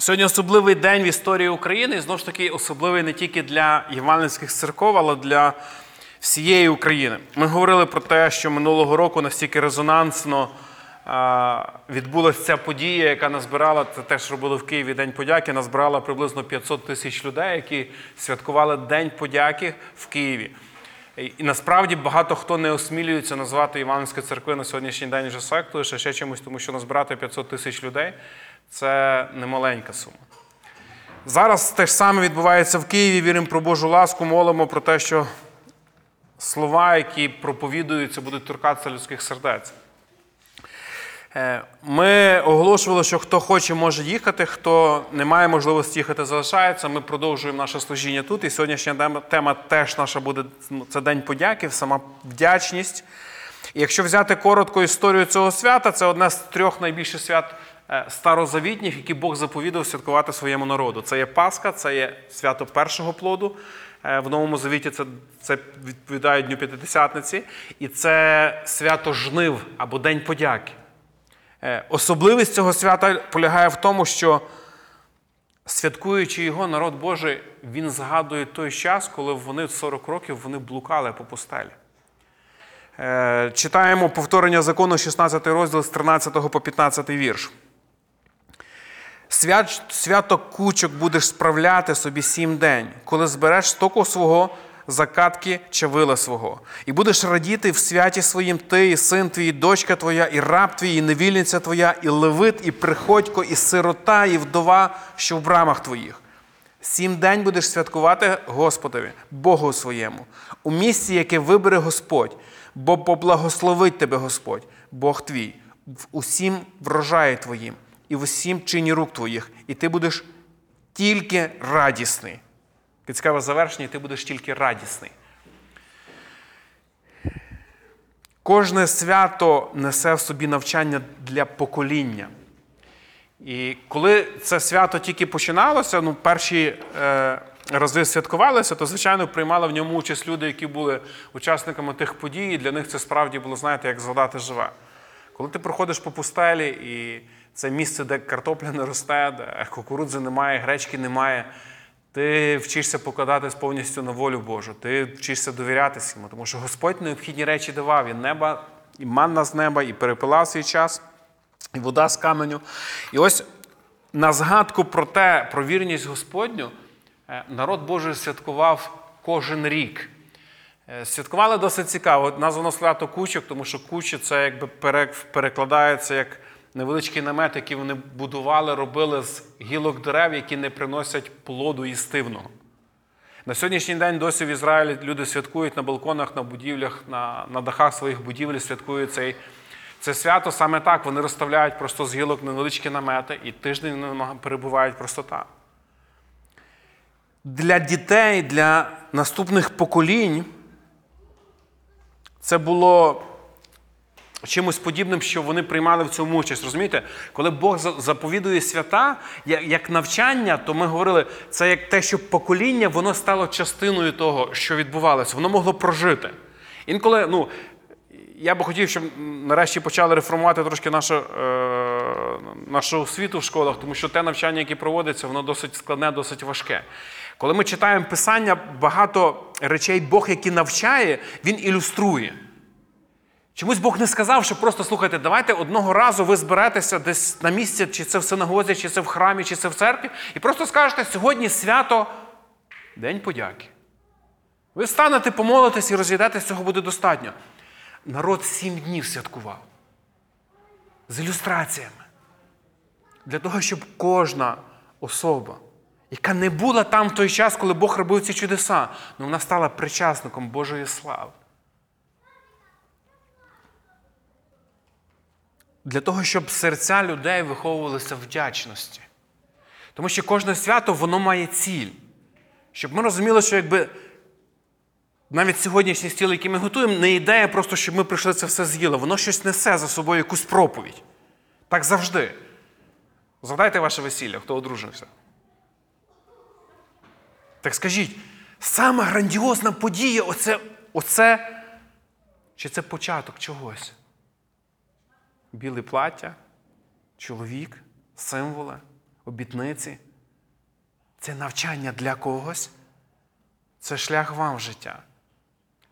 Сьогодні особливий день в історії України, і знову ж таки особливий не тільки для євангельських церков, але для всієї України. Ми говорили про те, що минулого року настільки резонансно відбулася ця подія, яка назбирала, це теж робили в Києві День подяки, назбирала приблизно 500 тисяч людей, які святкували День подяки в Києві. І насправді багато хто не осмілюється назвати Іванської церкви на сьогоднішній день вже сектою, ще чимось, тому що назбирати 500 тисяч людей це немаленька сума. Зараз те ж саме відбувається в Києві. Віримо про Божу ласку, молимо про те, що слова, які проповідуються, будуть торкатися людських сердець. Е, ми оголошували, що хто хоче, може їхати, хто не має можливості їхати, залишається. Ми продовжуємо наше служіння тут. І сьогоднішня тема теж наша буде ну, це День подяки, сама вдячність. І якщо взяти коротко історію цього свята, це одне з трьох найбільших свят старозавітніх, які Бог заповідав святкувати своєму народу. Це є Пасха, це є свято першого плоду. Е, в Новому Завіті це це відповідає Дню П'ятидесятниці. І це свято жнив або День подяки. Е, особливість цього свята полягає в тому, що святкуючи його, народ Божий, він згадує той час, коли вони 40 років вони блукали по пустелі. Е, читаємо повторення закону 16 розділ з 13 по 15 вірш. Свят, свято кучок будеш справляти собі сім день, коли збереш стоку свого закатки чавила свого, і будеш радіти в святі своїм ти, і син твій, і дочка твоя, і раб твій, і невільниця твоя, і левит, і приходько, і сирота, і вдова, що в брамах твоїх. Сім день будеш святкувати Господові, Богу своєму, у місці, яке вибере Господь, бо поблагословить тебе Господь, Бог твій, в усім врожаї твоїм, і в усім чині рук твоїх, і ти будеш тільки радісний. Під цікаве завершення, і ти будеш тільки радісний. Кожне свято несе в собі навчання для покоління. І коли це свято тільки починалося, ну, перші е, рази святкувалися, то, звичайно, приймали в ньому участь люди, які були учасниками тих подій, і для них це справді було, знаєте, як згадати живе. Коли ти проходиш по пустелі, і це місце, де картопля не росте, де кукурудзи немає, гречки немає. Ти вчишся покладатись повністю на волю Божу, ти вчишся довірятися йому, тому що Господь необхідні речі давав. Він неба, і манна з неба, і перепилав свій час, і вода з каменю. І ось на згадку про те, про вірність Господню, е, народ Божий святкував кожен рік. Е, святкували досить цікаво. Названо свято кучок, тому що кучі це якби перекладається як невеличкий намет, який вони будували, робили з гілок дерев, які не приносять плоду їстивного. На сьогоднішній день досі в Ізраїлі люди святкують на балконах, на будівлях, на на дахах своїх будівель, святкують цей, це свято саме так. Вони розставляють просто з гілок невеличкі намети і тиждень перебувають просто так. Для дітей, для наступних поколінь це було чимось подібним, що вони приймали в цьому участь. Розумієте, коли Бог заповідує свята як навчання, то ми говорили, це як те, що покоління воно стало частиною того, що відбувалося, воно могло прожити. Інколи, ну. Я би хотів, щоб нарешті почали реформувати трошки нашу е, нашу освіту в школах, тому що те навчання, яке проводиться, воно досить складне, досить важке. Коли ми читаємо Писання, багато речей Бог, який навчає, Він ілюструє. Чомусь Бог не сказав, що просто слухайте, давайте одного разу ви зберетеся десь на місці, чи це в синагозі, чи це в храмі, чи це в церкві, і просто скажете, сьогодні свято День подяки. Ви встанете, помолитесь і розійдетесь, цього буде достатньо. Народ сім днів святкував з ілюстраціями. Для того, щоб кожна особа, яка не була там в той час, коли Бог робив ці чудеса, ну, вона стала причасником Божої слави. Для того, щоб серця людей виховувалися вдячності. Тому що кожне свято воно має ціль. Щоб ми розуміли, що якби навіть сьогоднішній стіл, який ми готуємо, не ідея просто, щоб ми прийшли це все з'їли. Воно щось несе за собою якусь проповідь. Так завжди. Згадайте ваше весілля, хто одружився. Так скажіть, сама грандіозна подія оце, оце чи це початок чогось? Біле плаття, чоловік, символи. обітниці. Це навчання для когось. Це шлях вам в життя.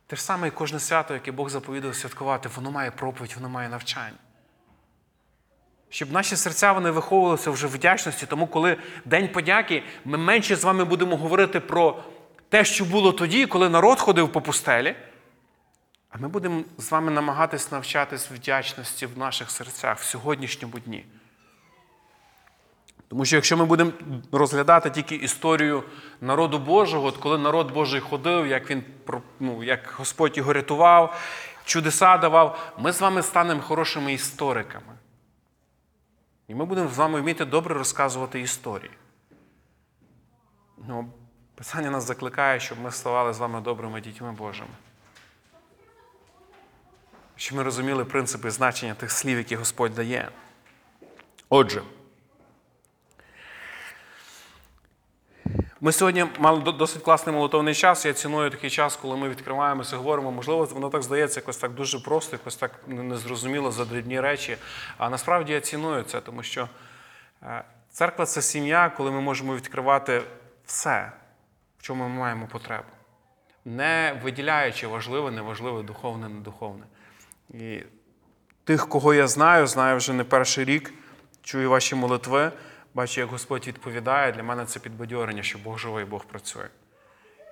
Те ж саме і кожне свято, яке Бог заповідав святкувати, воно має проповідь, воно має навчання. Щоб наші серця вони виховувалися вже вдячності, тому коли День подяки, ми менше з вами будемо говорити про те, що було тоді, коли народ ходив по пустелі. А ми будемо з вами намагатись навчатись вдячності в наших серцях в сьогоднішньому дні. Тому що якщо ми будемо розглядати тільки історію народу Божого, от коли народ Божий ходив, як він ну, як Господь його рятував, чудеса давав, ми з вами станемо хорошими істориками. І ми будемо з вами вміти добре розказувати історії. Ну, Писання нас закликає, щоб ми ставали з вами добрими дітьми Божими. Щоб ми розуміли принципи значення тих слів, які Господь дає. Отже, ми сьогодні мали досить класний молотовний час. Я ціную такий час, коли ми відкриваємося, говоримо. Можливо, воно так здається, якось так дуже просто, якось так незрозуміло за дрібні речі. А насправді я ціную це, тому що е, церква це сім'я, коли ми можемо відкривати все, в чому ми маємо потребу, не виділяючи важливе, неважливе, духовне, недуховне. І тих, кого я знаю, знаю вже не перший рік, чую ваші молитви, бачу, як Господь відповідає. Для мене це підбадьорення, що Бог живий, Бог працює.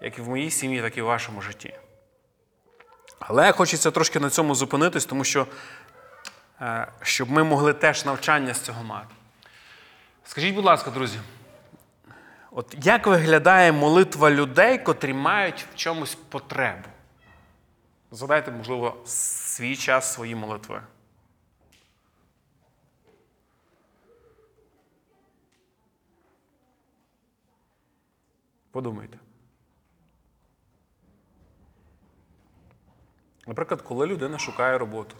Як і в моїй сім'ї, так і в вашому житті. Але хочеться трошки на цьому зупинитись, тому що е, щоб ми могли теж навчання з цього мати. Скажіть, будь ласка, друзі, от як виглядає молитва людей, котрі мають в чомусь потребу? Задайте, можливо, свій час, свої молитви. Подумайте. Наприклад, коли людина шукає роботу.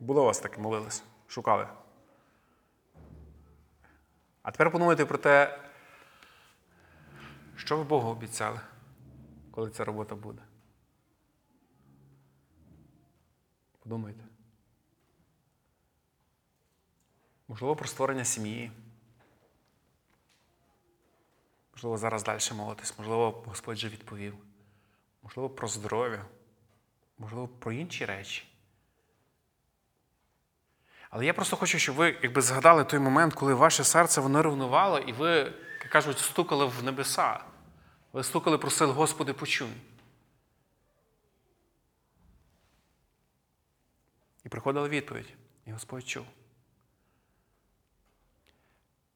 Було у вас таке молились? Шукали? А тепер подумайте про те, що ви Богу обіцяли, коли ця робота буде. Подумайте. Можливо, про створення сім'ї. Можливо, зараз далі молитись, можливо, Господь вже відповів. Можливо, про здоров'я, можливо, про інші речі. Але я просто хочу, щоб ви якби згадали той момент, коли ваше серце воно ревнувало, і ви, як кажуть, стукали в небеса. Ви стукали, просили, Господи, почуй. І приходила відповідь, і Господь чув.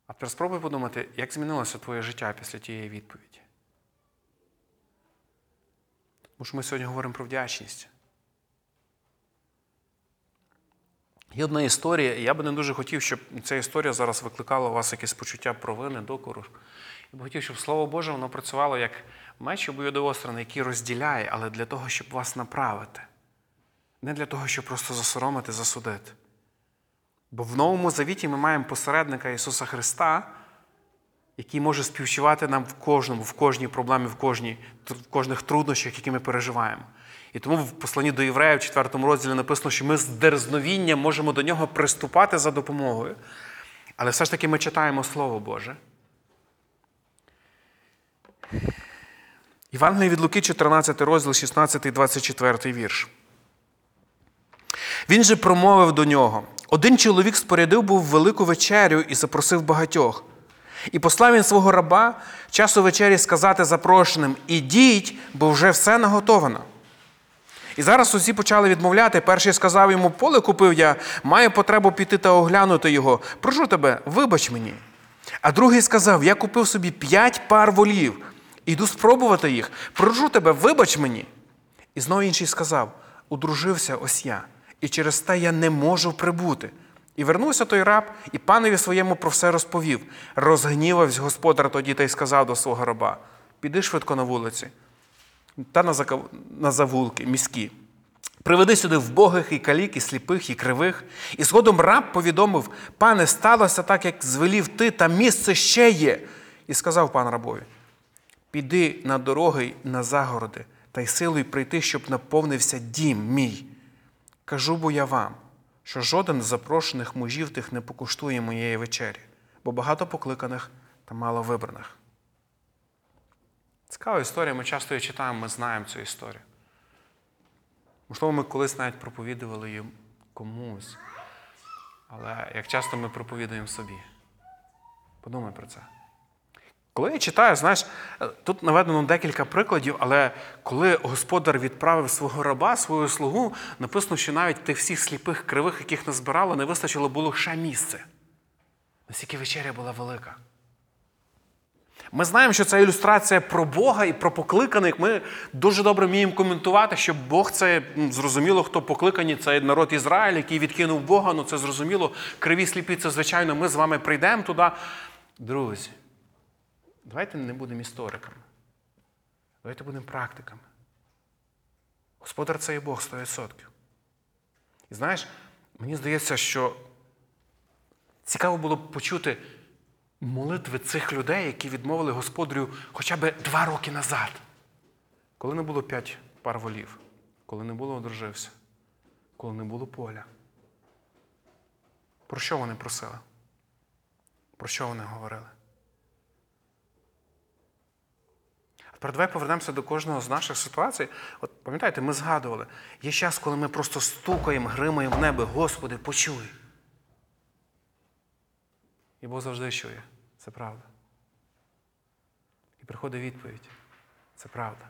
А тепер спробуй подумати, як змінилося твоє життя після тієї відповіді. Тому що ми сьогодні говоримо про вдячність. Є одна історія, і я би не дуже хотів, щоб ця історія зараз викликала у вас якесь почуття провини, докору. Я би хотів, щоб Слово Боже воно працювало як меч обоюдоостраний, який розділяє, але для того, щоб вас направити. Не для того, щоб просто засоромити, засудити. Бо в Новому Завіті ми маємо посередника Ісуса Христа, який може співчувати нам в кожному, в кожній проблемі, в кожній, в кожних труднощах, які ми переживаємо. І тому в посланні до євреїв, в 4 розділі написано, що ми з дерзновінням можемо до нього приступати за допомогою. Але все ж таки ми читаємо Слово Боже. Івангелій від Луки, 14 розділ, 16, 24 вірш. Він же промовив до нього: один чоловік спорядив був велику вечерю і запросив багатьох. І послав він свого раба часу вечері сказати запрошеним: Ідіть, бо вже все наготовано. І зараз усі почали відмовляти. Перший сказав йому, поле купив я, маю потребу піти та оглянути його. Прошу тебе, вибач мені. А другий сказав: Я купив собі п'ять пар волів, іду спробувати їх. Прошу тебе, вибач мені. І знову інший сказав: Удружився ось я, і через те я не можу прибути. І вернувся той раб, і панові своєму про все розповів. Розгнівався господар тоді та й сказав до свого раба: Піди швидко на вулиці та на на завулки міські. Приведи сюди вбогих і калік, і сліпих, і кривих. І згодом раб повідомив, пане, сталося так, як звелів ти, та місце ще є. І сказав пан рабові: Піди на дороги на загороди, та й силою прийти, щоб наповнився дім мій. Кажу бо я вам, що жоден з запрошених мужів тих не покуштує моєї вечері, бо багато покликаних та мало вибраних. Цікава історія, ми часто її читаємо, ми знаємо цю історію. Можливо, ми колись навіть проповідували її комусь. Але як часто ми проповідуємо собі? Подумай про це. Коли я читаю, знаєш, тут наведено декілька прикладів, але коли господар відправив свого раба, свою слугу, написано, що навіть тих всіх сліпих кривих, яких назбирало, не вистачило було ще місце. Наскільки вечеря була велика. Ми знаємо, що це ілюстрація про Бога і про покликаних. Ми дуже добре вміємо коментувати, що Бог це зрозуміло, хто покликані, це народ Ізраїль, який відкинув Бога. Ну це зрозуміло. Криві сліпі, це звичайно, ми з вами прийдемо туди. Друзі, давайте не будемо істориками. Давайте будемо практиками. Господар це і Бог 100%. І знаєш, мені здається, що цікаво було б почути молитви цих людей, які відмовили господарю хоча б два роки назад, коли не було п'ять пар волів, коли не було одружився, коли не було поля. Про що вони просили? Про що вони говорили? А тепер давай повернемося до кожного з наших ситуацій. От пам'ятаєте, ми згадували, є час, коли ми просто стукаємо, гримаємо в небо, Господи, почуй. І Бог завжди чує. Це правда. І приходить відповідь. Це правда.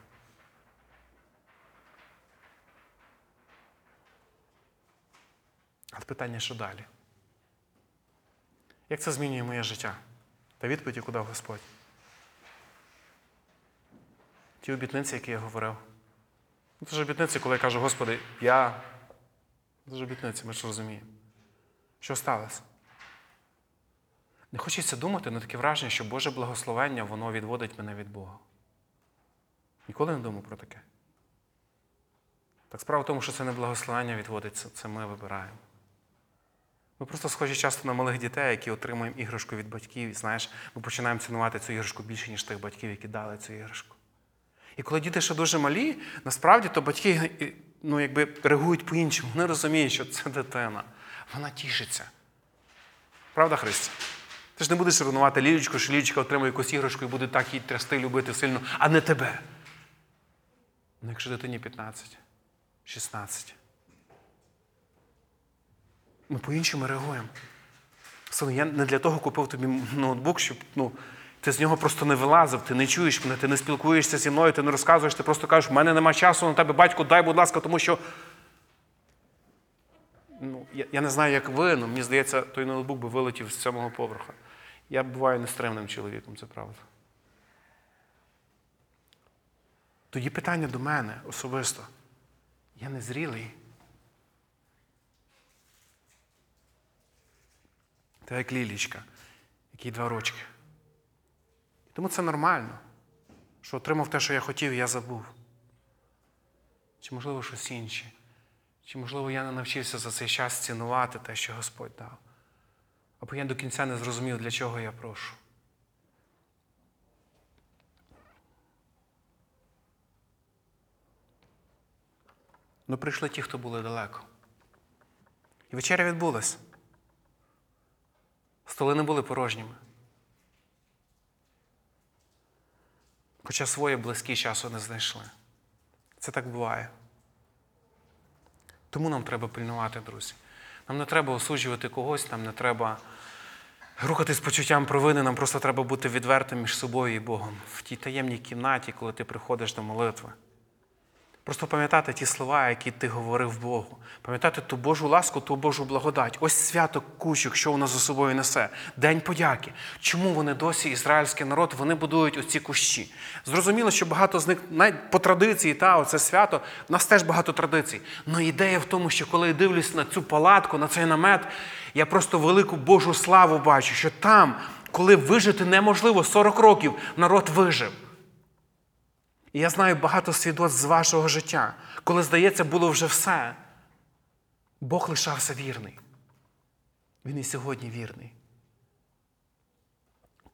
А питання, що далі? Як це змінює моє життя? Та відповідь, яку дав Господь. Ті обітниці, які я говорив. Ну, Це ж обітниці, коли я кажу, Господи, я. Це ж обітниці, ми ж розуміємо. Що сталося? Не хочеться думати на таке враження, що Боже благословення воно відводить мене від Бога. Ніколи не думав про таке. Так справа в тому, що це не благословення відводиться, це ми вибираємо. Ми просто схожі часто на малих дітей, які отримуємо іграшку від батьків, і знаєш, ми починаємо цінувати цю іграшку більше, ніж тих батьків, які дали цю іграшку. І коли діти ще дуже малі, насправді то батьки ну, якби, реагують по-іншому. Вони розуміють, що це дитина. Вона тішиться. Правда, Христя? Ти ж не будеш ревнувати Лілічку, що Лілічка отримує якусь іграшку і буде так її трясти, любити сильно, а не тебе. Ну, якщо дитині 15, 16. Ми по-іншому реагуємо. Син, я не для того купив тобі ноутбук, щоб ну, ти з нього просто не вилазив, ти не чуєш мене, ти не спілкуєшся зі мною, ти не розказуєш, ти просто кажеш, в мене нема часу на тебе, батько, дай, будь ласка, тому що. Ну, Я я не знаю, як ви, але мені здається, той ноутбук би вилетів з сьомого поверха. Я буваю нестримним чоловіком, це правда. Тоді питання до мене особисто. Я не зрілий. Та як лілічка, який два рочки. Тому це нормально, що отримав те, що я хотів, я забув. Чи, можливо, щось інше. Чи, можливо, я не навчився за цей час цінувати те, що Господь дав. Або я до кінця не зрозумів, для чого я прошу. Ну, прийшли ті, хто були далеко. І вечеря відбулась. Столи не були порожніми. Хоча своє близькі часу не знайшли. Це так буває. Тому нам треба пильнувати, друзі. Нам не треба осуджувати когось, нам не треба рухатись почуттям провини, нам просто треба бути відвертим між собою і Богом в тій таємній кімнаті, коли ти приходиш до молитви. Просто пам'ятати ті слова, які ти говорив Богу. Пам'ятати ту Божу ласку, ту Божу благодать. Ось свято кучок, що вона за собою несе. День подяки. Чому вони досі, ізраїльський народ, вони будують оці кущі? Зрозуміло, що багато з них навіть по традиції, та, оце свято, в нас теж багато традицій. Але ідея в тому, що коли я дивлюсь на цю палатку, на цей намет, я просто велику Божу славу бачу, що там, коли вижити неможливо, 40 років народ вижив. І я знаю багато свідоцтв з вашого життя, коли, здається, було вже все. Бог лишався вірний. Він і сьогодні вірний.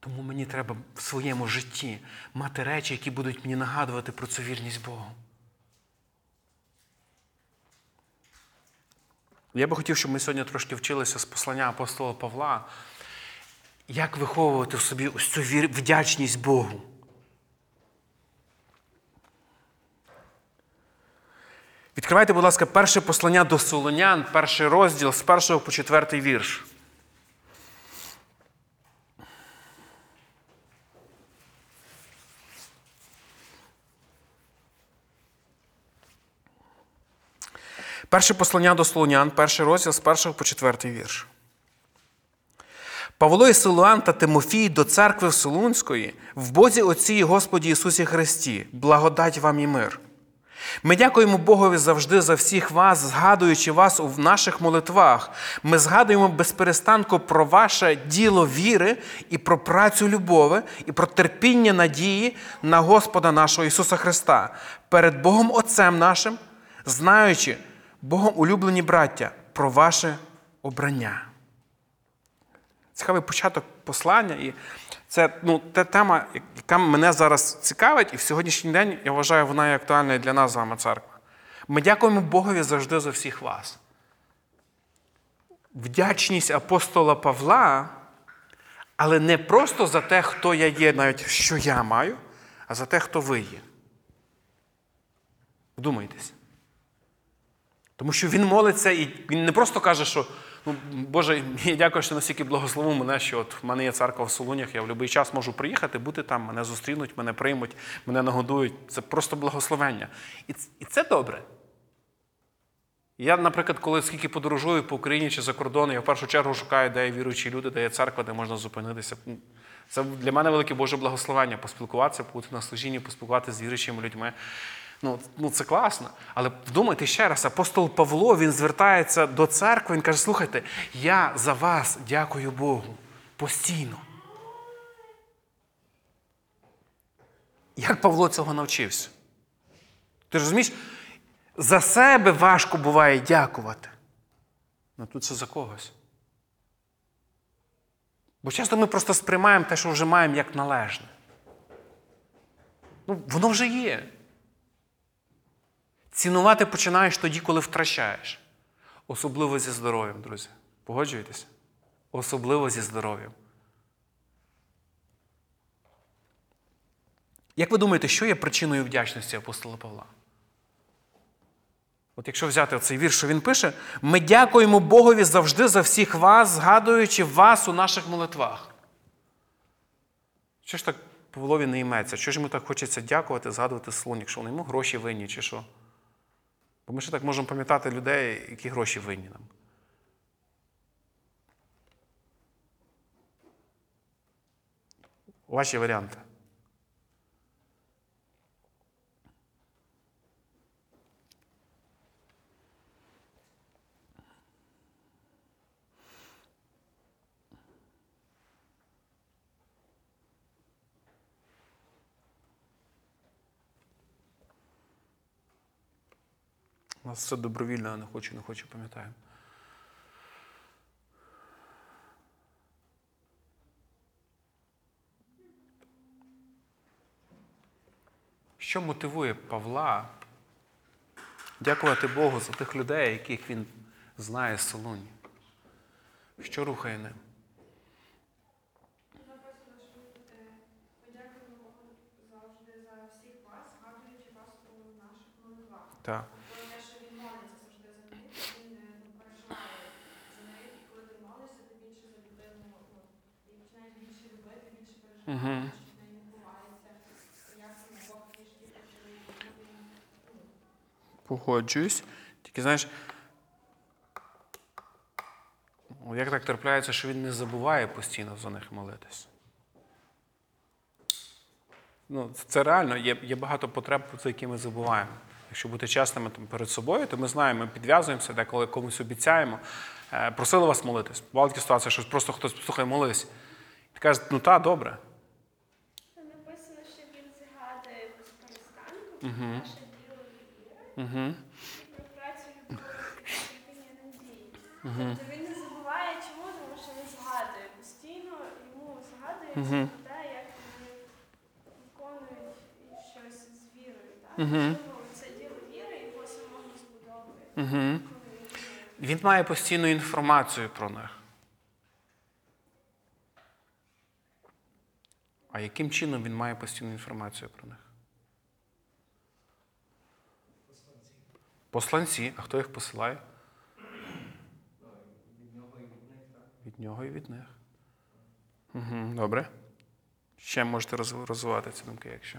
Тому мені треба в своєму житті мати речі, які будуть мені нагадувати про цю вірність Богу. Я би хотів, щоб ми сьогодні трошки вчилися з послання апостола Павла, як виховувати в собі ось цю вдячність Богу. Відкривайте, будь ласка, перше послання до Солонян, перший розділ з першого по четвертий вірш. Перше послання до Солонян, перший розділ з першого по четвертий вірш. Павло і Силуан та Тимофій до церкви Солунської в Бозі Отці і Господі Ісусі Христі, благодать вам і мир. Ми дякуємо Богові завжди за всіх вас, згадуючи вас у наших молитвах. Ми згадуємо безперестанку про ваше діло віри і про працю любові, і про терпіння надії на Господа нашого Ісуса Христа перед Богом Отцем нашим, знаючи, Богом улюблені браття, про ваше обрання. Цікавий початок послання, і це ну, та тема, яка мене зараз цікавить, і в сьогоднішній день я вважаю, вона є актуальною для нас з вами, церква. Ми дякуємо Богові завжди за всіх вас. Вдячність апостола Павла, але не просто за те, хто я є, навіть що я маю, а за те, хто ви є. Вдумайтесь. Тому що він молиться і він не просто каже, що ну, Боже, я дякую, що настільки благословив мене, що от в мене є церква в Солунях, я в будь-який час можу приїхати, бути там, мене зустрінуть, мене приймуть, мене нагодують. Це просто благословення. І, і це добре. Я, наприклад, коли скільки подорожую по Україні чи за кордон, я в першу чергу шукаю, де є віруючі люди, де є церква, де можна зупинитися. Це для мене велике Боже благословення поспілкуватися, бути на служінні, поспілкуватися з віруючими людьми. Ну, ну це класно. Але вдумайте ще раз, апостол Павло він звертається до церкви, він каже: слухайте, я за вас дякую Богу постійно. Як Павло цього навчився? Ти розумієш, за себе важко буває дякувати. Ну тут це за когось. Бо часто ми просто сприймаємо те, що вже маємо як належне. Ну, воно вже є. Цінувати починаєш тоді, коли втрачаєш. Особливо зі здоров'ям, друзі. Погоджуєтеся? Особливо зі здоров'ям. Як ви думаєте, що є причиною вдячності апостола Павла? От якщо взяти цей вірш, що він пише, ми дякуємо Богові завжди за всіх вас, згадуючи вас у наших молитвах. Що ж так Павлові не йметься? Що ж йому так хочеться дякувати, згадувати слон, якщо вони йому гроші винні, чи що? Бо ми ще так можемо пам'ятати людей, які гроші винні нам. Ваші варіанти. У нас все добровільно, а не хочу, не хочу, пам'ятаю. Що мотивує Павла дякувати Богу за тих людей, яких він знає з Солоні? Що рухає ним? Написано, що е, подякуємо Богу завжди за всіх вас, згадуючи вас у наших молитвах. Так. Про те, що він молиться завжди за них, він е, ну, переживає за них, і коли ти молишся, ти більше за людину, ну, і починаєш більше любити, більше переживати, Мгм. що в неї відбувається, як саме Бог трішки працює, і він, ну, Погоджуюсь. Тільки знаєш, ну, як так трапляється, що він не забуває постійно за них молитись. Ну, це реально, є, є багато потреб, за які ми забуваємо. Якщо бути чесними там, перед собою, то ми знаємо, ми підв'язуємося, деколи комусь обіцяємо. Е, просили вас молитись. Бувала така ситуація, що просто хтось слухай, молись. І каже, ну так, добре. Там написано, що він згадує без Угу. надії. Тобто він не забуває чому, тому що він згадує постійно, йому згадується про те, як вони виконують щось з вірою. Можливо, це діло віри його самого збудовує. Угу. він має постійну інформацію про них. А яким чином він має постійну інформацію про них? Посланці. А хто їх посилає? Від нього і від них. Угу, добре. Ще можете роз- розвивати ці думки, якщо.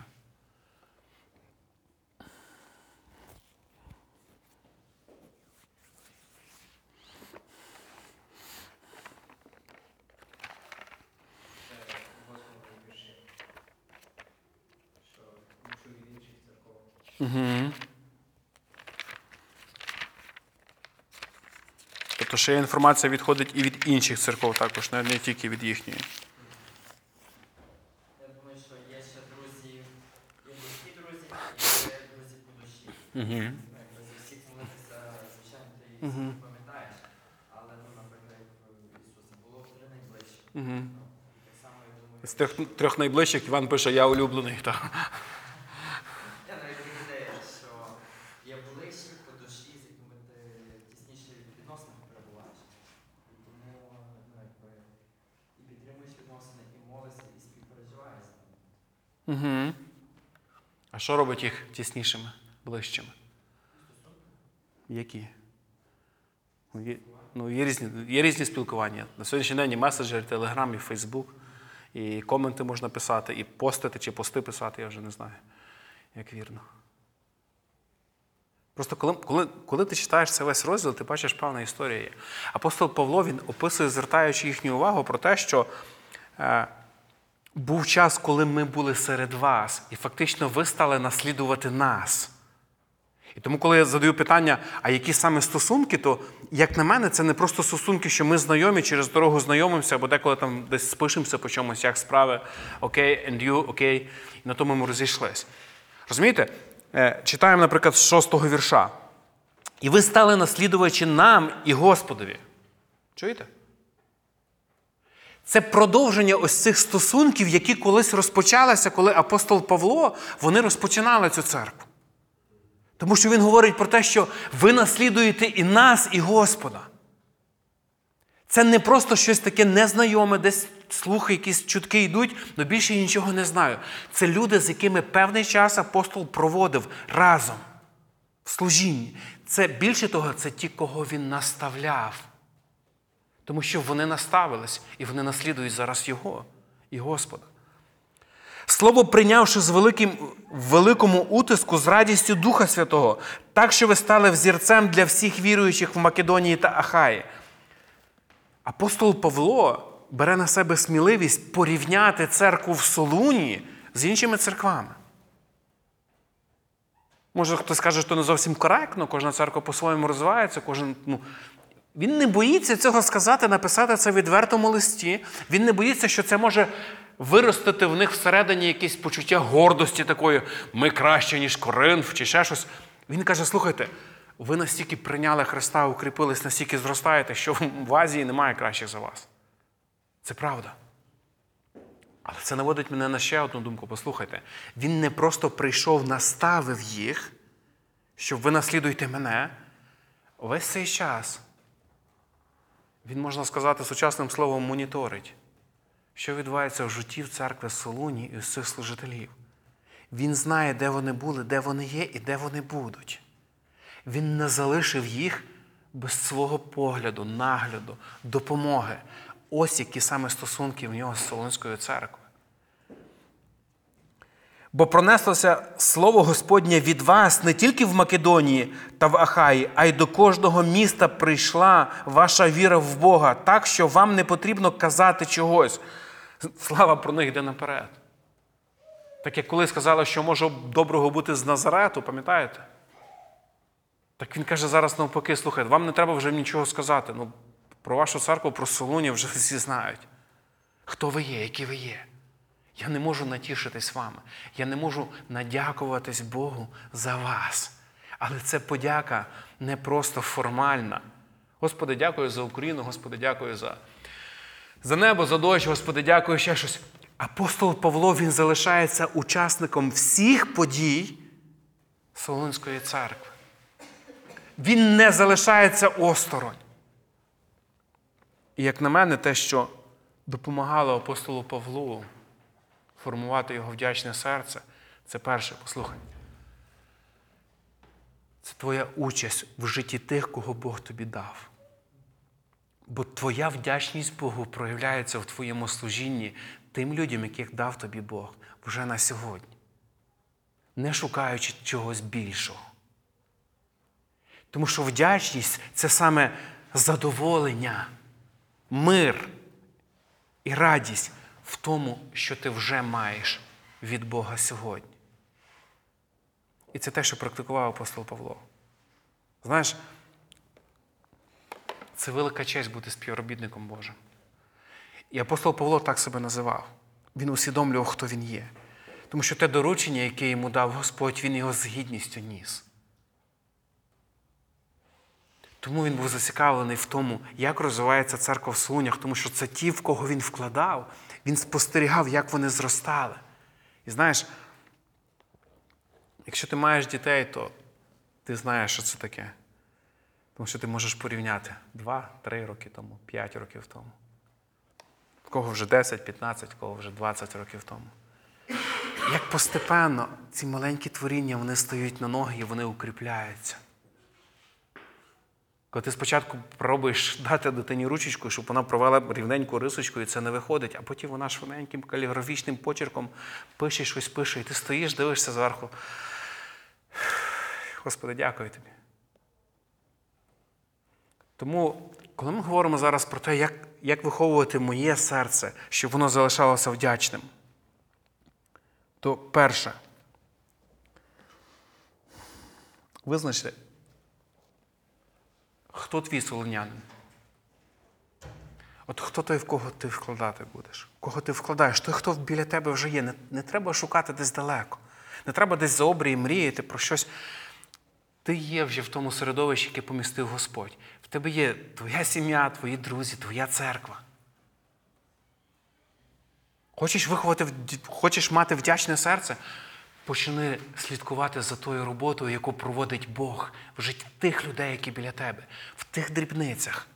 Угу. Тобто ще інформація відходить і від інших церков також, не, не тільки від їхньої. Я думаю, що є ще друзі, є близькі друзі, і є друзі по душі. Угу. За всіх молитися, звичайно, ти їх пам'ятаєш. Але, ну, наприклад, Ісуса було три найближчі. Угу. Ну, і так само, я думаю, З трьох, трьох найближчих Іван пише, я улюблений. Так. я навіть така ідея, що є ближчі по душі, з якими ти тісніше в відносинах перебуваєш. І тому, ну, якби, і підтримуєш відносини, і молишся, і співпереживаєш з ними. Угу. А що робить їх тіснішими, ближчими? Які? Ну, є, ну, є, різні, є різні спілкування. На сьогоднішній день і меседжер, і Телеграм, і Фейсбук, і коменти можна писати, і постити чи пости писати, я вже не знаю, як вірно. Просто коли, коли, коли ти читаєш цей весь розділ, ти бачиш, певна історія є. Апостол Павло він описує, звертаючи їхню увагу про те, що е, був час, коли ми були серед вас, і фактично ви стали наслідувати нас. І тому, коли я задаю питання, а які саме стосунки, то, як на мене, це не просто стосунки, що ми знайомі через дорогу знайомимося, або деколи там десь спишемося по чомусь, як справи, окей, and you, окей, і на тому ми розійшлись. Розумієте? Е, Читаємо, наприклад, з шостого вірша. І ви стали наслідувачі нам і Господові. Чуєте? Це продовження ось цих стосунків, які колись розпочалися, коли апостол Павло вони розпочинали цю церкву. Тому що він говорить про те, що ви наслідуєте і нас, і Господа. Це не просто щось таке незнайоме, десь слухи, якісь чутки йдуть, але більше нічого не знаю. Це люди, з якими певний час апостол проводив разом в служінні. Це більше того, це ті, кого він наставляв. Тому що вони наставились і вони наслідують зараз Його і Господа. Слово прийнявши з великим, великому утиску з радістю Духа Святого, так що ви стали взірцем для всіх віруючих в Македонії та Ахаї. Апостол Павло бере на себе сміливість порівняти церкву в Солуні з іншими церквами. Може, хтось скаже, що не зовсім коректно, кожна церква по-своєму розвивається, кожен. Ну, він не боїться цього сказати, написати це в відвертому листі. Він не боїться, що це може виростити в них всередині якесь почуття гордості такої, ми краще, ніж Коринф, чи ще щось. Він каже: слухайте, ви настільки прийняли Христа, укріпились, настільки зростаєте, що в Азії немає кращих за вас. Це правда. Але це наводить мене на ще одну думку. Послухайте, він не просто прийшов, наставив їх, щоб ви наслідуєте мене. Весь цей час він, можна сказати, сучасним словом моніторить, що відбувається в житті в церкви Солуні і усіх служителів. Він знає, де вони були, де вони є і де вони будуть. Він не залишив їх без свого погляду, нагляду, допомоги. Ось які саме стосунки в нього з Солонською церквою. Бо пронеслося слово Господнє від вас не тільки в Македонії та в Ахаї, а й до кожного міста прийшла ваша віра в Бога, так що вам не потрібно казати чогось. Слава про них йде наперед. Так як коли сказали, що може доброго бути з Назарету, пам'ятаєте? Так він каже зараз навпаки, слухайте, вам не треба вже нічого сказати. Ну, про вашу церкву, про Солуні вже всі знають. Хто ви є, які ви є. Я не можу натішитись вами. Я не можу надякуватись Богу за вас. Але це подяка не просто формальна. Господи, дякую за Україну, Господи, дякую за, за небо, за дощ, Господи, дякую ще щось. Апостол Павло він залишається учасником всіх подій Солонської церкви. Він не залишається осторонь. І як на мене, те, що допомагало апостолу Павлу формувати його вдячне серце, це перше, послухай. Це твоя участь в житті тих, кого Бог тобі дав. Бо твоя вдячність Богу проявляється в твоєму служінні тим людям, яких дав тобі Бог вже на сьогодні, не шукаючи чогось більшого. Тому що вдячність це саме задоволення, мир і радість в тому, що ти вже маєш від Бога сьогодні. І це те, що практикував апостол Павло. Знаєш, це велика честь бути співробітником Божим. І апостол Павло так себе називав. Він усвідомлював, хто він є. Тому що те доручення, яке йому дав Господь, він його з гідністю ніс. Тому він був зацікавлений в тому, як розвивається церква в Солунях, тому що це ті, в кого він вкладав, він спостерігав, як вони зростали. І знаєш, якщо ти маєш дітей, то ти знаєш, що це таке. Тому що ти можеш порівняти 2-3 роки тому, 5 років тому. В кого вже 10, 15, в кого вже 20 років тому. Як постепенно ці маленькі творіння вони стають на ноги і вони укріпляються. Коли ти спочатку пробуєш дати дитині ручечку, щоб вона провела рівненьку рисочку, і це не виходить, а потім вона швиденьким каліграфічним почерком пише щось пише, і ти стоїш, дивишся зверху. Господи, дякую тобі. Тому, коли ми говоримо зараз про те, як, як виховувати моє серце, щоб воно залишалося вдячним, то перше, визначте, хто твій солонянин? От хто той, в кого ти вкладати будеш? Кого ти вкладаєш? Той, хто біля тебе вже є. Не, не треба шукати десь далеко. Не треба десь за обрії мріяти про щось. Ти є вже в тому середовищі, яке помістив Господь. В тебе є твоя сім'я, твої друзі, твоя церква. Хочеш виховати, хочеш мати вдячне серце? Почни слідкувати за тою роботою, яку проводить Бог в житті тих людей, які біля тебе, в тих дрібницях.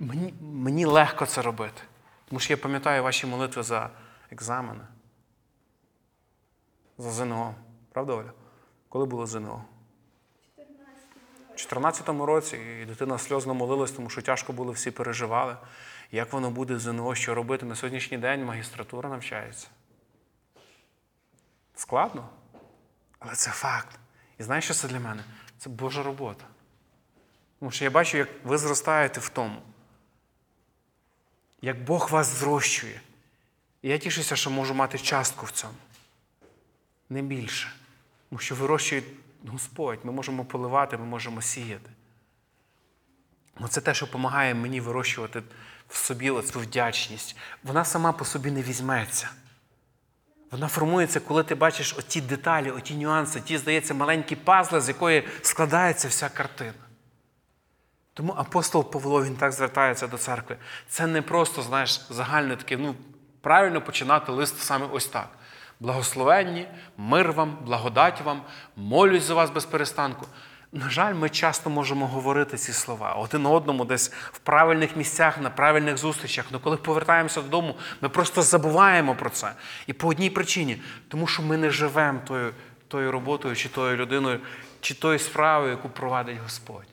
Мені, мені легко це робити. Тому що я пам'ятаю ваші молитви за екзамени, за ЗНО. Правда, Оля? Коли було ЗНО? У 2014 році і дитина сльозно молилась, тому що тяжко було, всі переживали. Як воно буде ЗНО, що робити? На сьогоднішній день магістратура навчається. Складно, але це факт. І знаєш, що це для мене? Це Божа робота. Тому що я бачу, як ви зростаєте в тому, як Бог вас зрощує. І я тішуся, що можу мати частку в цьому. Не більше. Тому що вирощує Господь. Ми можемо поливати, ми можемо сіяти. Ну, це те, що допомагає мені вирощувати в собі цю вдячність. Вона сама по собі не візьметься. Вона формується, коли ти бачиш оті деталі, оті нюанси, ті, здається, маленькі пазли, з якої складається вся картина. Тому апостол Павло він так звертається до церкви. Це не просто, знаєш, загальне таке, ну, правильно починати лист саме ось так. Благословенні, мир вам, благодать вам, молюсь за вас без перестанку. На жаль, ми часто можемо говорити ці слова один одному десь в правильних місцях, на правильних зустрічах. Але коли повертаємося додому, ми просто забуваємо про це. І по одній причині, тому що ми не живемо тою, тою роботою, чи тою людиною, чи тою справою, яку провадить Господь.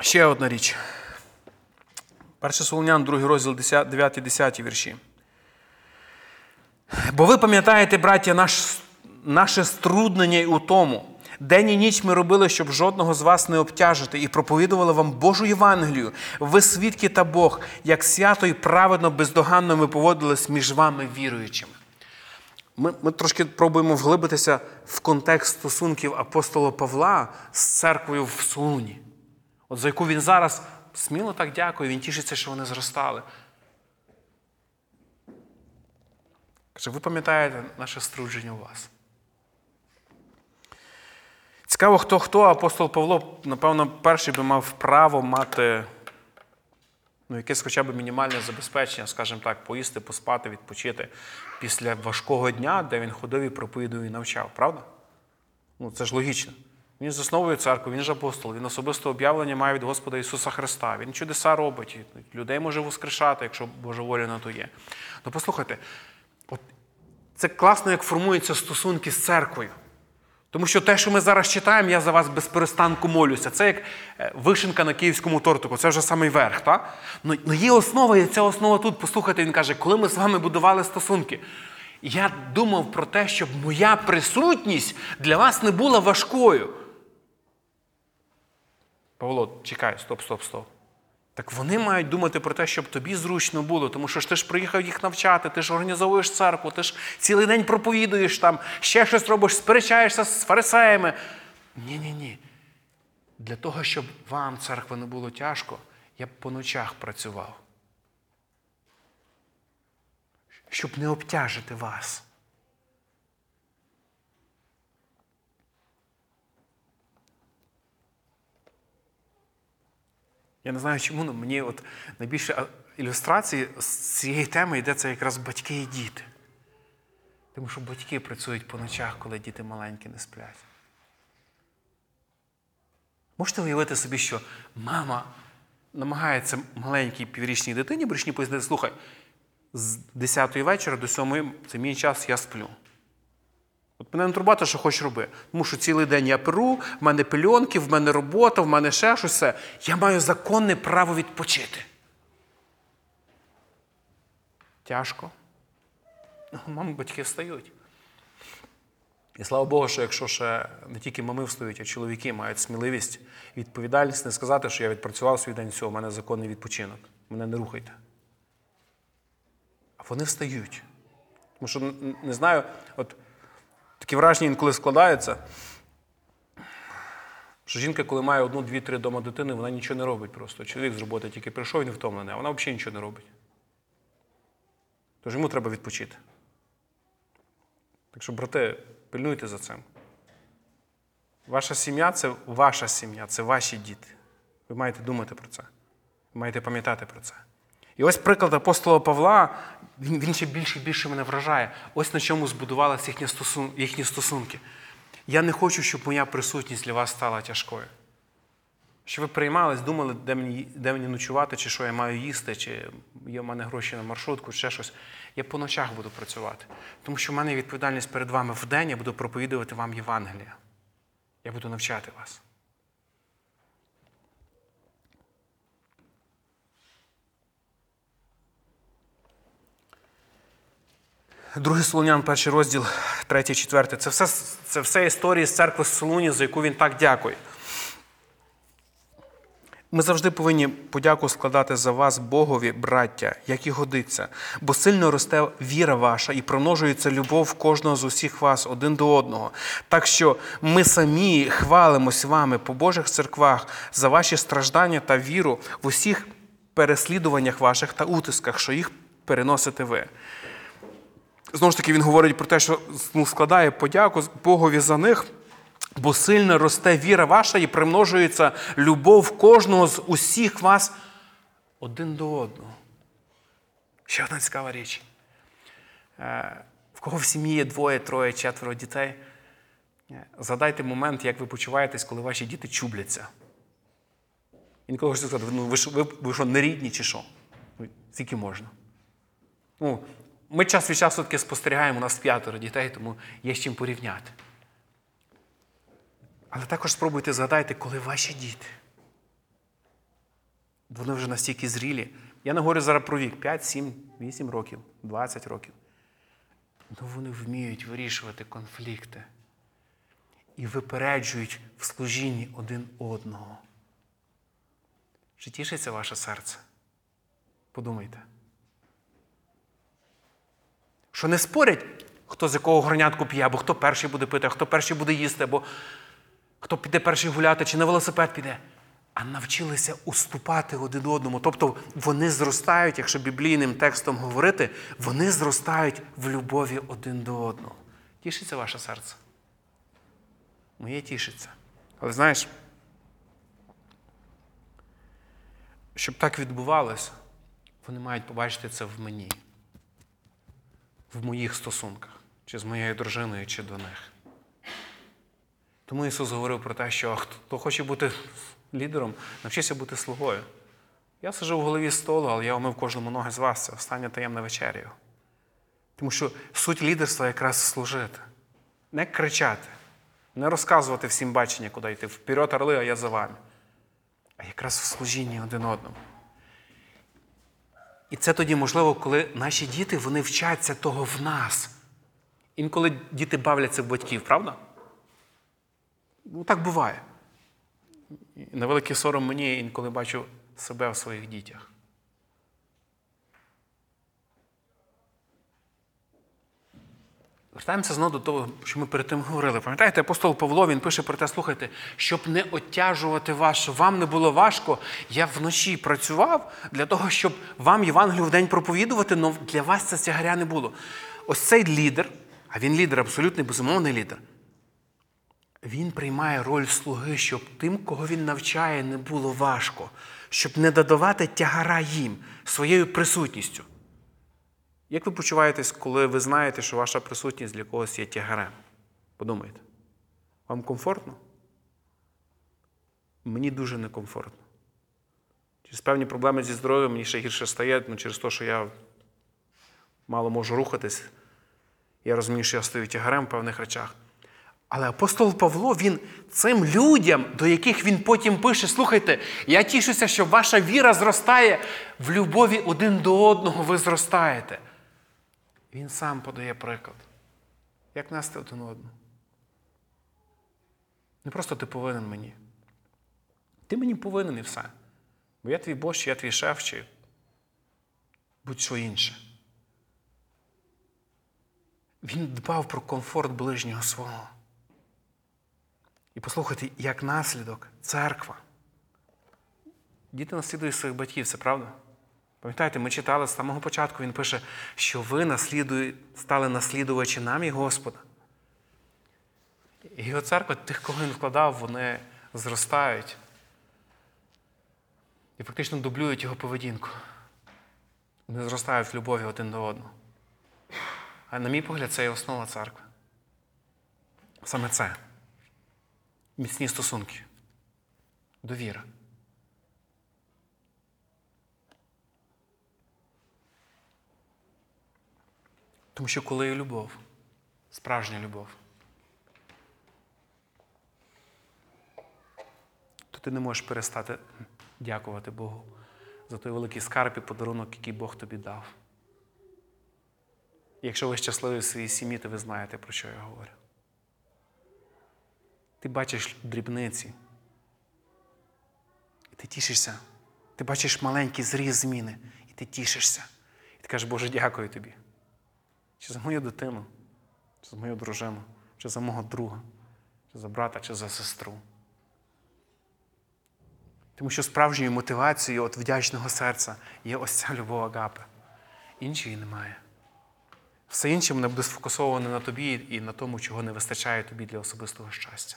Ще одна річ. Перше Солонян, другий розділ 9-10 вірші. Бо ви пам'ятаєте, браття, наш, наше струднення й у тому. День і ніч ми робили, щоб жодного з вас не обтяжити, і проповідували вам Божу Євангелію. Ви свідки та Бог, як свято і праведно, бездоганно ми поводились між вами віруючими. Ми, ми трошки пробуємо вглибитися в контекст стосунків апостола Павла з церквою в Солуні, от за яку він зараз сміло так дякує, він тішиться, що вони зростали. Каже, ви пам'ятаєте наше струдження у вас. Цікаво, хто хто, апостол Павло, напевно, перший би мав право мати Ну, якесь хоча б мінімальне забезпечення, скажімо так, поїсти, поспати, відпочити після важкого дня, де він ходив і проповідував і навчав, правда? Ну, це ж логічно. Він засновує церкву, він ж апостол, він особисто об'явлення має від Господа Ісуса Христа. Він чудеса робить, людей може воскрешати, якщо Божа воля на то є. Ну послухайте, от це класно, як формуються стосунки з церквою. Тому що те, що ми зараз читаємо, я за вас без перестанку молюся. Це як е, вишенка на київському тортику, це вже самий верх. Так? Ну, ну є основа, і ця основа тут. Послухайте, він каже, коли ми з вами будували стосунки, я думав про те, щоб моя присутність для вас не була важкою. Павло, чекай, стоп, стоп, стоп. Так вони мають думати про те, щоб тобі зручно було, тому що ж ти ж приїхав їх навчати, ти ж організовуєш церкву, ти ж цілий день проповідуєш там, ще щось робиш, сперечаєшся з фарисеями. Ні-ні ні. Для того, щоб вам, церква, не було тяжко, я б по ночах працював. Щоб не обтяжити вас. Я не знаю чому, але мені от найбільше ілюстрації з цієї теми йде це якраз батьки і діти. Тому що батьки працюють по ночах, коли діти маленькі не сплять. Можете уявити собі, що мама намагається маленькій піврічній дитині брічні пояснити, слухай, з 10 вечора до 7 це мій час, я сплю. От мене не турбати, що хочеш роби. Тому що цілий день я перу, в мене пельонки, в мене робота, в мене ще щось. Я маю законне право відпочити. Тяжко. Ну, Мами, батьки встають. І слава Богу, що якщо ще не тільки мами встають, а чоловіки мають сміливість, відповідальність не сказати, що я відпрацював свій день, все, у мене законний відпочинок. Мене не рухайте. А вони встають. Тому що не знаю, от такі враження інколи складаються, що жінка, коли має одну, дві, три дома дитини, вона нічого не робить просто. Чоловік з роботи тільки прийшов не втомлений, а вона взагалі нічого не робить. Тож йому треба відпочити. Так що, брати, пильнуйте за цим. Ваша сім'я це ваша сім'я, це ваші діти. Ви маєте думати про це. Ви маєте пам'ятати про це. І ось приклад апостола Павла, він, ще більше і більше мене вражає. Ось на чому збудувалися їхні, стосун, їхні стосунки. Я не хочу, щоб моя присутність для вас стала тяжкою. Що ви приймались, думали, де мені, де мені ночувати, чи що я маю їсти, чи є в мене гроші на маршрутку, чи ще щось. Я по ночах буду працювати. Тому що в мене відповідальність перед вами вдень, я буду проповідувати вам Євангелія. Я буду навчати вас. Другий Солонян, перший розділ, третій, четвертий. Це все, це все історії з церкви Солуні, за яку він так дякує. Ми завжди повинні подяку складати за вас Богові, браття, як і годиться, бо сильно росте віра ваша і промножується любов кожного з усіх вас один до одного. Так що ми самі хвалимось вами по Божих церквах за ваші страждання та віру в усіх переслідуваннях ваших та утисках, що їх переносите ви. Знову ж таки, він говорить про те, що ну, складає подяку Богові за них. Бо сильно росте віра ваша і примножується любов кожного з усіх вас один до одного. Ще одна цікава річ. Е, В кого в сім'ї є двоє, троє, четверо дітей, е, згадайте момент, як ви почуваєтесь, коли ваші діти чубляться. Інколи хочеться сказати, ну ви, що- ви, ви що, не рідні чи що? Ну, Скільки можна? Ну, ми час від часу таки спостерігаємо, у нас п'ятеро дітей, тому є з чим порівняти. Але також спробуйте згадати, коли ваші діти. Вони вже настільки зрілі. Я не говорю зараз про вік 5, 7, 8 років, 20 років. Ну вони вміють вирішувати конфлікти і випереджують в служінні один одного. Чи тішиться ваше серце? Подумайте. Що не спорять, хто з якого горнятку п'є, або хто перший буде пити, хто перший буде їсти, або хто піде перший гуляти, чи на велосипед піде, а навчилися уступати один одному. Тобто вони зростають, якщо біблійним текстом говорити, вони зростають в любові один до одного. Тішиться ваше серце? Моє тішиться. Але знаєш, щоб так відбувалося, вони мають побачити це в мені, в моїх стосунках, чи з моєю дружиною, чи до них. Тому Ісус говорив про те, що хто хоче бути лідером, навчися бути слугою. Я сижу в голові столу, але я омив кожному ноги з вас. Це остання таємна вечеря. Тому що суть лідерства якраз служити, не кричати, не розказувати всім бачення, куди йти. Вперед, орли, а я за вами. А якраз в служінні один одному. І це тоді можливо, коли наші діти вони вчаться того в нас. Інколи діти бавляться в батьків, правда? Ну, так буває. На великий сором мені інколи бачу себе в своїх дітях. Вертаємося знову до того, що ми перед тим говорили. Пам'ятаєте, апостол Павло він пише про те, слухайте, щоб не оттяжувати вас, щоб вам не було важко, я вночі працював для того, щоб вам Євангелію в день проповідувати, але для вас це тягаря не було. Ось цей лідер, а він лідер, абсолютний безумовний лідер. Він приймає роль слуги, щоб тим, кого він навчає, не було важко, щоб не додавати тягара їм своєю присутністю. Як ви почуваєтесь, коли ви знаєте, що ваша присутність для когось є тягарем? Подумайте. Вам комфортно? Мені дуже некомфортно. Через певні проблеми зі здоров'ям мені ще гірше стає, ну, через те, що я мало можу рухатись. Я розумію, що я стою тягарем в певних речах. Але апостол Павло, він цим людям, до яких він потім пише: слухайте, я тішуся, що ваша віра зростає в любові один до одного, ви зростаєте. Він сам подає приклад. Як нести один одного. Не просто ти повинен мені. Ти мені повинен і все. Бо я твій бос, я твій шеф, чи будь-що інше. Він дбав про комфорт ближнього свого. І послухайте, як наслідок, церква. Діти наслідують своїх батьків, це правда? Пам'ятаєте, ми читали з самого початку, він пише, що ви наслідує, стали наслідувачі намі Господа. І його церква, тих, кого він вкладав, вони зростають і фактично дублюють його поведінку. Вони зростають в любові один до одного. А на мій погляд, це є основа церкви. Саме це. Міцні стосунки. Довіра. Тому що коли є любов, справжня любов, то ти не можеш перестати дякувати Богу за той великий скарб і подарунок, який Бог тобі дав. Якщо ви щасливі в своїй сім'ї, то ви знаєте, про що я говорю. Ти бачиш дрібниці. І ти тішишся. Ти бачиш маленький зріз зміни, і ти тішишся. І ти кажеш, Боже, дякую тобі. Чи за мою дитину, чи за мою дружину, чи за мого друга, чи за брата, чи за сестру. Тому що справжньою мотивацією от вдячного серця є ось ця любов Агапи. Іншої немає. Все інше мене буде сфокусоване на тобі і на тому, чого не вистачає тобі для особистого щастя.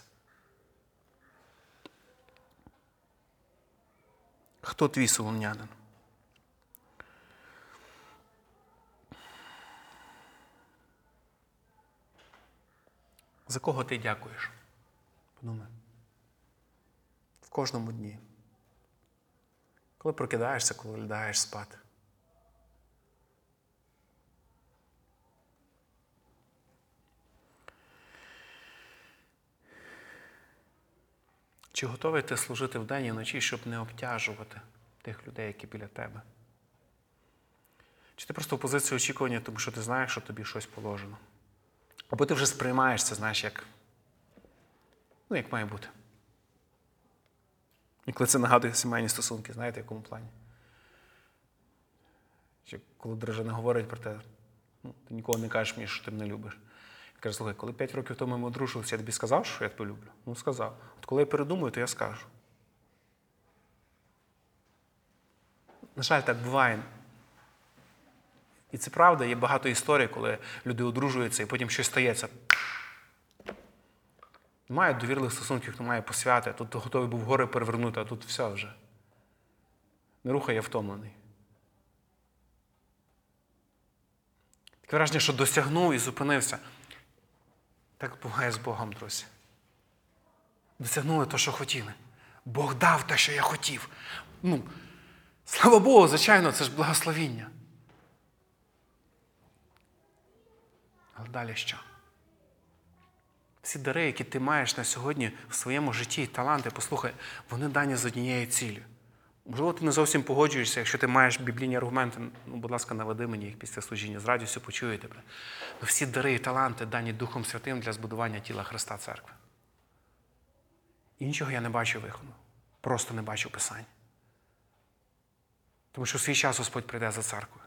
Хто твій солом'янин? За кого ти дякуєш? Подумай. В кожному дні. Коли прокидаєшся, коли лягаєш спати. Чи готовий ти служити вдень і вночі, щоб не обтяжувати тих людей, які біля тебе? Чи ти просто в позиції очікування, тому що ти знаєш, що тобі щось положено? Або ти вже сприймаєш це, знаєш, як, ну, як має бути. І коли це нагадує сімейні стосунки, знаєте, в якому плані? Чи коли дружина говорить про те, ну, ти ніколи не кажеш мені, що ти мене любиш. Він каже, слухай, коли 5 років тому ми одружилися, я тобі сказав, що я тебе люблю? Ну, сказав. От коли я передумаю, то я скажу. На жаль, так буває. І це правда, є багато історій, коли люди одружуються і потім щось стається. Немає довірливих стосунків, немає посвяти. Тут готовий був гори перевернути, а тут все вже. Не рухай, я втомлений. Таке враження, що досягнув і зупинився. Так буває з Богом, друзі. Досягнули те, що хотіли. Бог дав те, що я хотів. Ну, слава Богу, звичайно, це ж благословіння. Але далі що? Всі дари, які ти маєш на сьогодні в своєму житті, таланти, послухай, вони дані з однією ціллю. Можливо, ти не зовсім погоджуєшся, якщо ти маєш біблійні аргументи, ну, будь ласка, наведи мені їх після служіння. З радістю почую тебе. Ну, всі дари і таланти дані Духом Святим для збудування тіла Христа Церкви. Іншого я не бачу виходу. Просто не бачу Писань. Тому що в свій час Господь прийде за церквою.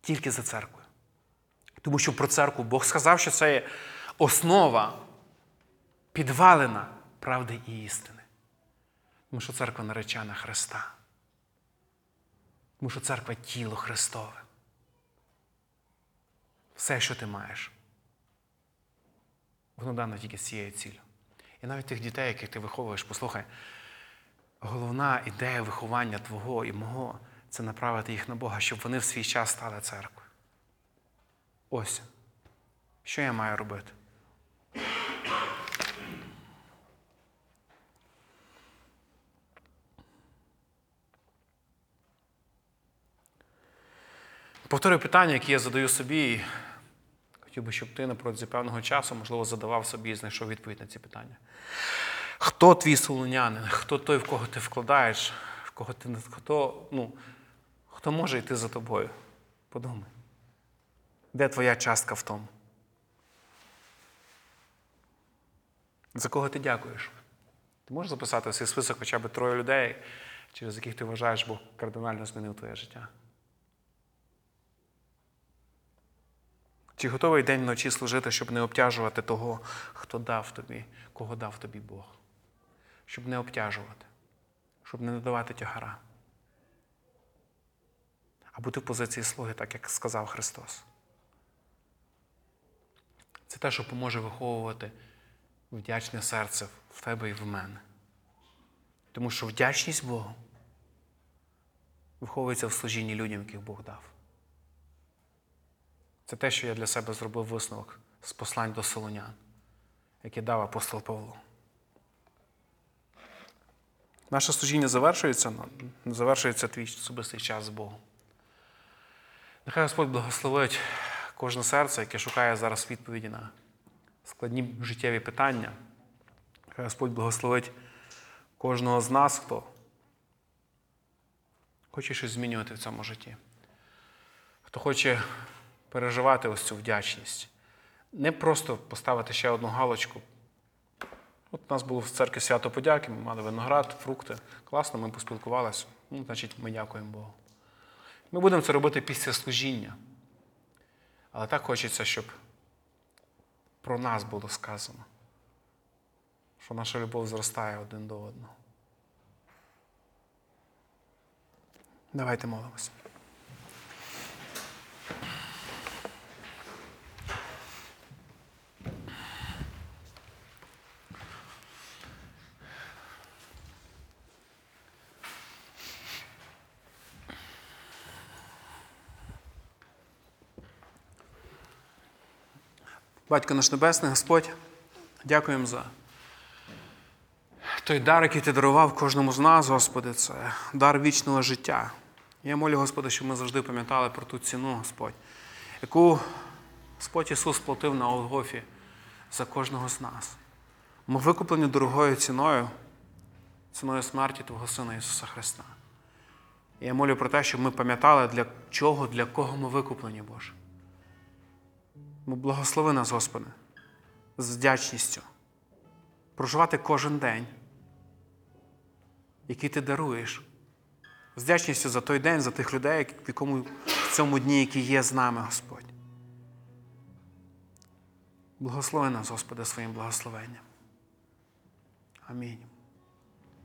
Тільки за церквою. Тому що про церкву Бог сказав, що це є основа підвалина правди і істини. Тому що церква наречена Христа. Тому що церква тіло Христове. Все, що ти маєш, воно дано тільки з цією ціллю. І навіть тих дітей, яких ти виховуєш, послухай, головна ідея виховання твого і мого це направити їх на Бога, щоб вони в свій час стали церквою. Ось. Що я маю робити? Повторюю питання, які я задаю собі. і Хотів би, щоб ти на протязі певного часу, можливо, задавав собі і знайшов відповідь на ці питання. Хто твій солонянин? Хто той, в кого ти вкладаєш, в кого ти хто, ну, хто може йти за тобою? Подумай. Де твоя частка в тому? За кого ти дякуєш? Ти можеш записати в свій список хоча б троє людей, через яких ти вважаєш, Бог кардинально змінив твоє життя? Чи готовий день вночі служити, щоб не обтяжувати того, хто дав тобі, кого дав тобі Бог? Щоб не обтяжувати, щоб не надавати тягара. А бути в позиції слуги, так як сказав Христос. Це те, що поможе виховувати вдячне серце в тебе і в мене. Тому що вдячність Богу виховується в служінні людям, яких Бог дав. Це те, що я для себе зробив висновок з послань до Солонян, яке дав апостол Павло. Наше служіння завершується, але завершується твій особистий час з Богом. Нехай Господь благословить кожне серце, яке шукає зараз відповіді на складні життєві питання. Нехай Господь благословить кожного з нас, хто хоче щось змінювати в цьому житті. Хто хоче переживати ось цю вдячність. Не просто поставити ще одну галочку. От у нас було в церкві свято подяки, ми мали виноград, фрукти. Класно, ми поспілкувалися. Ну, значить, ми дякуємо Богу. Ми будемо це робити після служіння. Але так хочеться, щоб про нас було сказано, що наша любов зростає один до одного. Давайте молимося. Батько наш Небесний, Господь, дякуємо за той дар, який ти дарував кожному з нас, Господи, це дар вічного життя. Я молю, Господи, щоб ми завжди пам'ятали про ту ціну, Господь, яку Господь Ісус платив на Олгофі за кожного з нас. Ми викуплені дорогою ціною, ціною смерті Твого Сина Ісуса Христа. І я молю про те, щоб ми пам'ятали, для чого, для кого ми викуплені, Боже. Бо благослови нас, Господи, з вдячністю проживати кожен день, який ти даруєш, з вдячністю за той день, за тих людей, в якому в цьому дні, які є з нами, Господь. Благослови нас, Господи, своїм благословенням. Амінь.